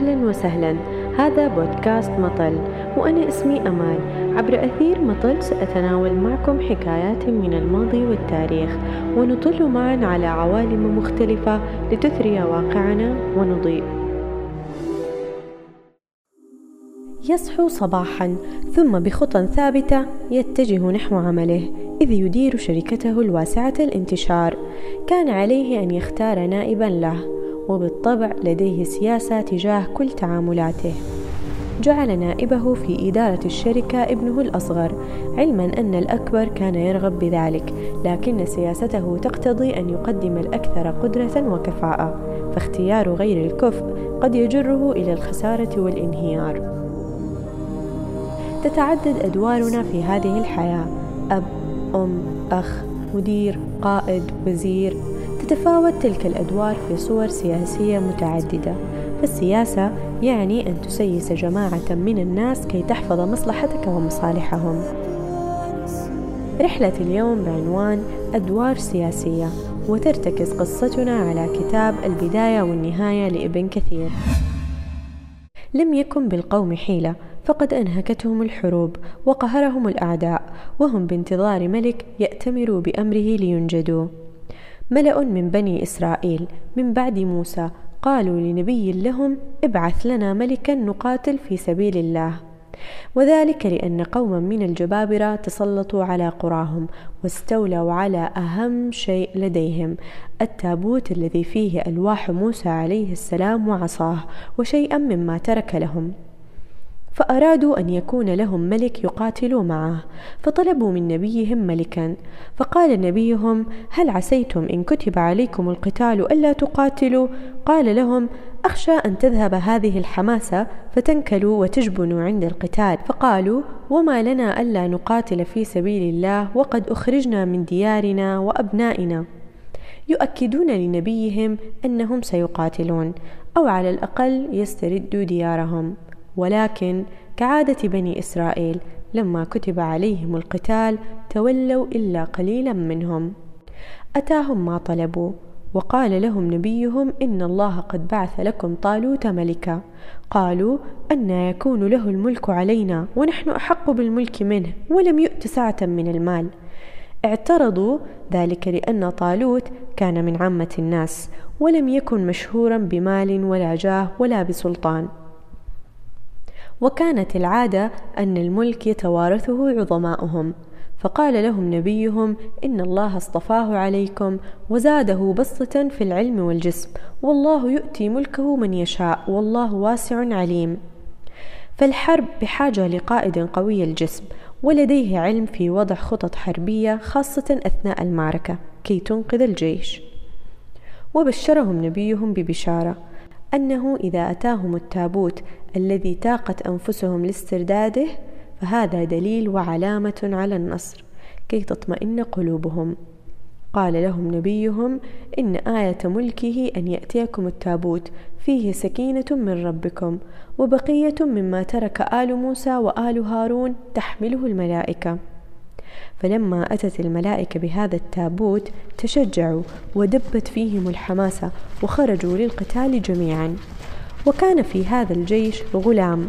أهلا وسهلا. هذا بودكاست مطل وأنا اسمي أمال. عبر أثير مطل سأتناول معكم حكايات من الماضي والتاريخ ونطل معا على عوالم مختلفة لتثري واقعنا ونضيء. يصحو صباحا ثم بخطى ثابتة يتجه نحو عمله إذ يدير شركته الواسعة الانتشار. كان عليه أن يختار نائبا له. وبالطبع لديه سياسة تجاه كل تعاملاته. جعل نائبه في إدارة الشركة ابنه الأصغر علما أن الأكبر كان يرغب بذلك لكن سياسته تقتضي أن يقدم الأكثر قدرة وكفاءة فاختيار غير الكفء قد يجره إلى الخسارة والانهيار. تتعدد أدوارنا في هذه الحياة أب أم أخ مدير قائد وزير. تتفاوت تلك الأدوار في صور سياسية متعددة. فالسياسة يعني أن تسيس جماعة من الناس كي تحفظ مصلحتك ومصالحهم. رحلة اليوم بعنوان أدوار سياسية وترتكز قصتنا على كتاب البداية والنهاية لابن كثير. لم يكن بالقوم حيلة فقد أنهكتهم الحروب وقهرهم الأعداء وهم بانتظار ملك يأتمر بأمره لينجدوا. ملأ من بني إسرائيل من بعد موسى قالوا لنبي لهم ابعث لنا ملكا نقاتل في سبيل الله. وذلك لأن قوما من الجبابرة تسلطوا على قراهم واستولوا على أهم شيء لديهم التابوت الذي فيه ألواح موسى عليه السلام وعصاه وشيئا مما ترك لهم. فأرادوا أن يكون لهم ملك يقاتلوا معه فطلبوا من نبيهم ملكا فقال نبيهم هل عسيتم إن كتب عليكم القتال ألا تقاتلوا قال لهم أخشى أن تذهب هذه الحماسة فتنكلوا وتجبنوا عند القتال فقالوا وما لنا ألا نقاتل في سبيل الله وقد أخرجنا من ديارنا وأبنائنا يؤكدون لنبيهم أنهم سيقاتلون أو على الأقل يستردوا ديارهم ولكن كعادة بني إسرائيل لما كتب عليهم القتال تولوا إلا قليلا منهم. أتاهم ما طلبوا وقال لهم نبيهم إن الله قد بعث لكم طالوت ملكا. قالوا أن يكون له الملك علينا ونحن أحق بالملك منه ولم يؤت سعة من المال. اعترضوا ذلك لأن طالوت كان من عامة الناس ولم يكن مشهورا بمال ولا جاه ولا بسلطان. وكانت العادة أن الملك يتوارثه عظماؤهم. فقال لهم نبيهم إن الله اصطفاه عليكم وزاده بسطة في العلم والجسم والله يؤتي ملكه من يشاء والله واسع عليم. فالحرب بحاجة لقائد قوي الجسم ولديه علم في وضع خطط حربية خاصة أثناء المعركة كي تنقذ الجيش. وبشرهم نبيهم ببشارة أنه إذا أتاهم التابوت الذي تاقت أنفسهم لاسترداده فهذا دليل وعلامة على النصر كي تطمئن قلوبهم. قال لهم نبيهم إن آية ملكه أن يأتيكم التابوت فيه سكينة من ربكم وبقية مما ترك آل موسى وآل هارون تحمله الملائكة. فلما أتت الملائكة بهذا التابوت تشجعوا ودبت فيهم الحماسة وخرجوا للقتال جميعا. وكان في هذا الجيش غلام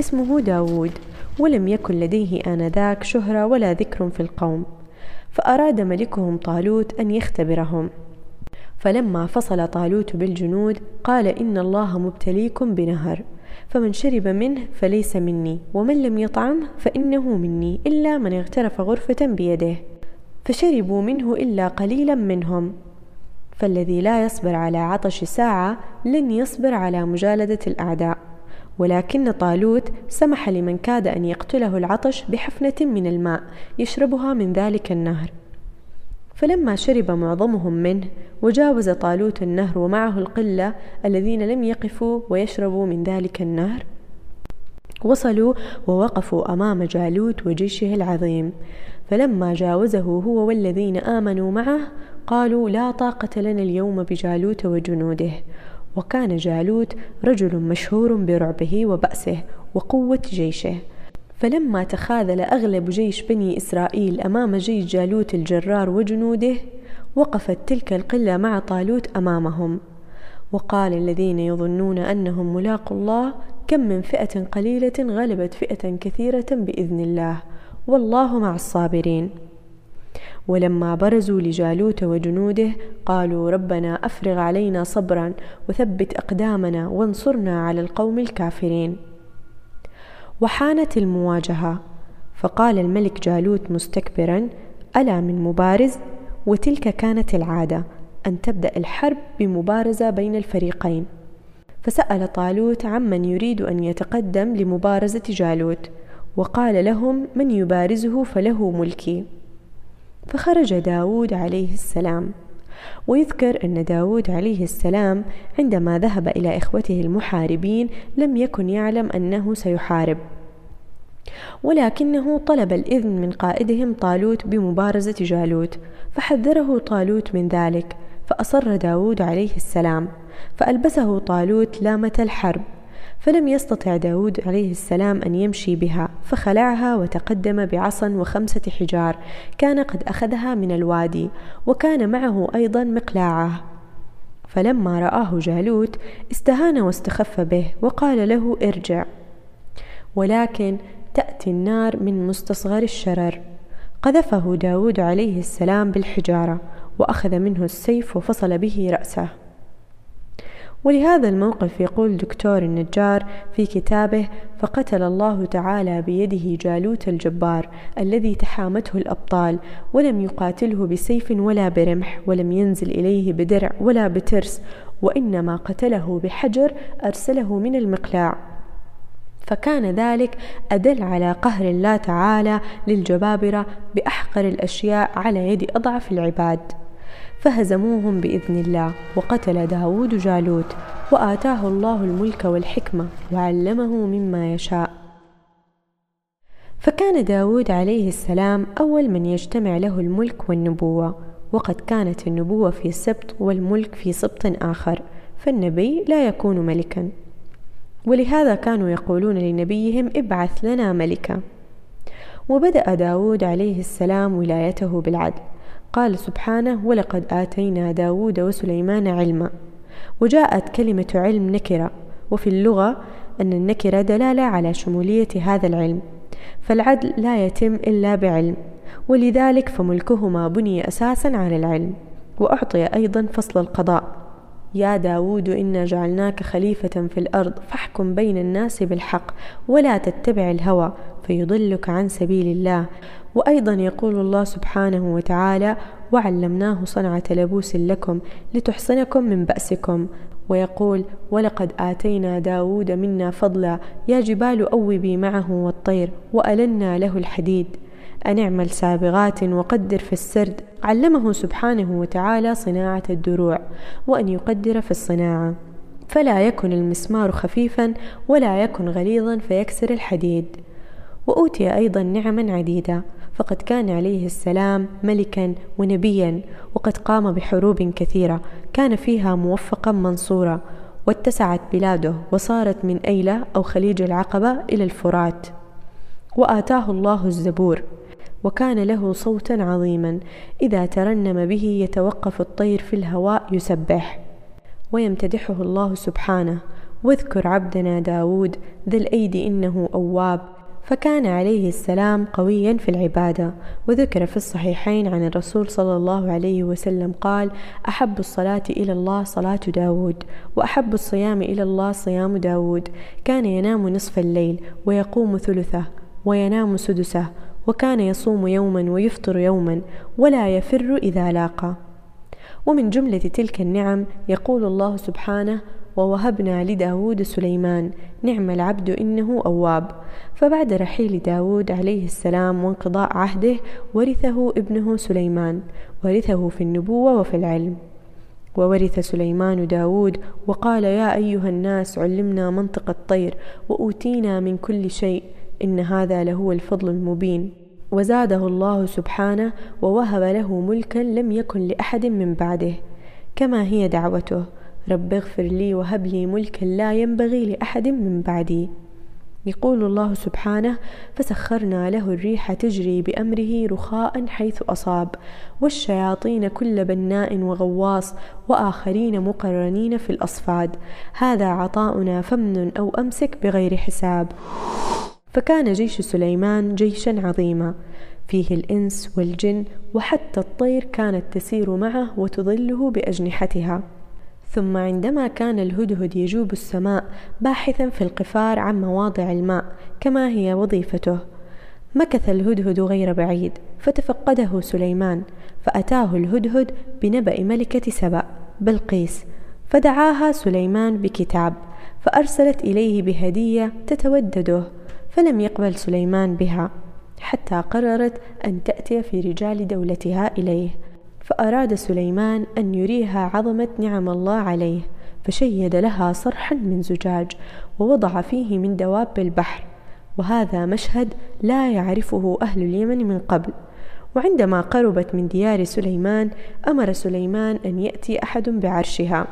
اسمه داود ولم يكن لديه آنذاك شهرة ولا ذكر في القوم فأراد ملكهم طالوت أن يختبرهم. فلما فصل طالوت بالجنود قال إن الله مبتليكم بنهر. فمن شرب منه فليس مني ومن لم يطعمه فإنه مني إلا من اغترف غرفة بيده فشربوا منه إلا قليلا منهم. فالذي لا يصبر على عطش ساعة لن يصبر على مجالدة الأعداء. ولكن طالوت سمح لمن كاد أن يقتله العطش بحفنة من الماء يشربها من ذلك النهر. فلما شرب معظمهم منه وجاوز طالوت النهر ومعه القلة الذين لم يقفوا ويشربوا من ذلك النهر وصلوا ووقفوا أمام جالوت وجيشه العظيم. فلما جاوزه هو والذين آمنوا معه قالوا لا طاقة لنا اليوم بجالوت وجنوده. وكان جالوت رجل مشهور برعبه وبأسه وقوة جيشه. فلما تخاذل أغلب جيش بني إسرائيل أمام جيش جالوت الجرار وجنوده وقفت تلك القلة مع طالوت أمامهم. وقال الذين يظنون أنهم ملاقوا الله كم من فئة قليلة غلبت فئة كثيرة بإذن الله. والله مع الصابرين. ولما برزوا لجالوت وجنوده قالوا ربنا أفرغ علينا صبرا وثبت أقدامنا وانصرنا على القوم الكافرين. وحانت المواجهة. فقال الملك جالوت مستكبرا ألا من مبارز؟ وتلك كانت العادة أن تبدأ الحرب بمبارزة بين الفريقين. فسأل طالوت عمن يريد أن يتقدم لمبارزة جالوت وقال لهم من يبارزه فله ملكي. فخرج داود عليه السلام. ويذكر أن داود عليه السلام عندما ذهب إلى إخوته المحاربين لم يكن يعلم أنه سيحارب. ولكنه طلب الإذن من قائدهم طالوت بمبارزة جالوت فحذره طالوت من ذلك فأصر داود عليه السلام فألبسه طالوت لامة الحرب. فلم يستطع داود عليه السلام أن يمشي بها فخلعها وتقدم بعصا وخمسة حجار كان قد أخذها من الوادي وكان معه أيضا مقلاعة. فلما رآه جالوت استهان واستخف به وقال له ارجع. ولكن تأتي النار من مستصغر الشرر. قذفه داود عليه السلام بالحجارة وأخذ منه السيف وفصل به رأسه. ولهذا الموقف يقول دكتور النجار في كتابه فقتل الله تعالى بيده جالوت الجبار الذي تحامته الأبطال ولم يقاتله بسيف ولا برمح ولم ينزل إليه بدرع ولا بترس وإنما قتله بحجر أرسله من المقلاع. فكان ذلك أدل على قهر الله تعالى للجبابرة بأحقر الأشياء على يد أضعف العباد. فهزموهم بإذن الله وقتل داود جالوت وآتاه الله الملك والحكمة وعلمه مما يشاء. فكان داود عليه السلام أول من يجتمع له الملك والنبوة وقد كانت النبوة في سبط والملك في سبط آخر فالنبي لا يكون ملكا. ولهذا كانوا يقولون لنبيهم ابعث لنا ملكا. وبدأ داود عليه السلام ولايته بالعدل. قال سبحانه ولقد آتينا داود وسليمان علما. وجاءت كلمة علم نكرة وفي اللغة أن النكرة دلالة على شمولية هذا العلم فالعدل لا يتم إلا بعلم ولذلك فملكهما بني أساسا على العلم وأعطي أيضا فصل القضاء يا داود إنا جعلناك خليفة في الأرض فاحكم بين الناس بالحق ولا تتبع الهوى فيضلك عن سبيل الله. وأيضا يقول الله سبحانه وتعالى وعلمناه صنعة لبوس لكم لتحصنكم من بأسكم ويقول ولقد آتينا داود منا فضلا يا جبال أوبي معه والطير وألنا له الحديد أن اعمل سابغات وقدر في السرد علمه سبحانه وتعالى صناعة الدروع وأن يقدر في الصناعة. فلا يكن المسمار خفيفا ولا يكن غليظا فيكسر الحديد. وأوتي أيضا نعما عديدة فقد كان عليه السلام ملكا ونبيا وقد قام بحروب كثيرة كان فيها موفقا منصورا واتسعت بلاده وصارت من أيلة أو خليج العقبة إلى الفرات. وآتاه الله الزبور وكان له صوتا عظيما إذا ترنم به يتوقف الطير في الهواء يسبح. ويمتدحه الله سبحانه واذكر عبدنا داود ذا الأيد إنه أواب فكان عليه السلام قويا في العبادة وذكر في الصحيحين عن الرسول صلى الله عليه وسلم قال أحب الصلاة إلى الله صلاة داود وأحب الصيام إلى الله صيام داود. كان ينام نصف الليل ويقوم ثلثه وينام سدسه وكان يصوم يوما ويفطر يوما ولا يفر إذا لاقى. ومن جملة تلك النعم يقول الله سبحانه ووهبنا لداود سليمان نعم العبد إنه أواب. فبعد رحيل داود عليه السلام وانقضاء عهده ورثه ابنه سليمان ورثه في النبوة وفي العلم. وورث سليمان داود وقال يا أيها الناس علمنا منطق الطير وأوتينا من كل شيء إن هذا لهو الفضل المبين. وزاده الله سبحانه ووهب له ملكا لم يكن لأحد من بعده. كما هي دعوته. رب اغفر لي وهب لي ملكا لا ينبغي لأحد من بعدي. يقول الله سبحانه فسخرنا له الريح تجري بأمره رخاء حيث أصاب والشياطين كل بناء وغواص وآخرين مقرنين في الأصفاد. هذا عطاؤنا فمن أو أمسك بغير حساب. فكان جيش سليمان جيشا عظيما. فيه الإنس والجن وحتى الطير كانت تسير معه وتظله بأجنحتها. ثم عندما كان الهدهد يجوب السماء باحثا في القفار عن مواضع الماء كما هي وظيفته. مكث الهدهد غير بعيد فتفقده سليمان فأتاه الهدهد بنبأ ملكة سبأ بلقيس. فدعاها سليمان بكتاب فأرسلت إليه بهدية تتودده فلم يقبل سليمان بها حتى قررت أن تأتي في رجال دولتها إليه. فأراد سليمان أن يريها عظمة نعم الله عليه فشيد لها صرحا من زجاج ووضع فيه من دواب البحر وهذا مشهد لا يعرفه أهل اليمن من قبل. وعندما قربت من ديار سليمان أمر سليمان أن يأتي أحد بعرشها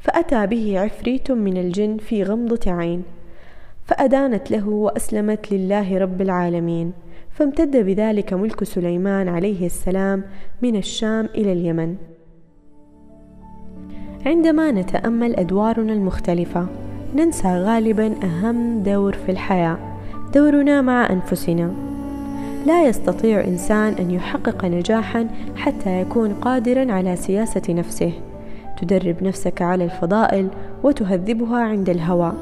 فأتى به عفريت من الجن في غمضة عين فأدانت له وأسلمت لله رب العالمين. فامتد بذلك ملك سليمان عليه السلام من الشام إلى اليمن. عندما نتأمل أدوارنا المختلفة ننسى غالبا أهم دور في الحياة دورنا مع أنفسنا. لا يستطيع إنسان أن يحقق نجاحا حتى يكون قادرا على سياسة نفسه. تدرب نفسك على الفضائل وتهذبها عند الهوى.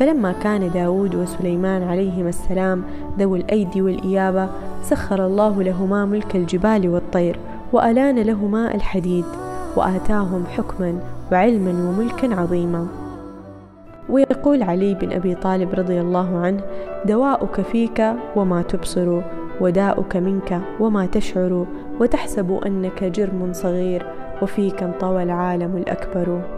فلما كان داود وسليمان عليهما السلام ذوي الأيدي والإيابة سخر الله لهما ملك الجبال والطير وألان لهما الحديد وآتاهم حكما وعلما وملكا عظيما. ويقول علي بن أبي طالب رضي الله عنه دواؤك فيك وما تبصر وداؤك منك وما تشعر وتحسب أنك جرم صغير وفيك انطوى العالم الأكبر.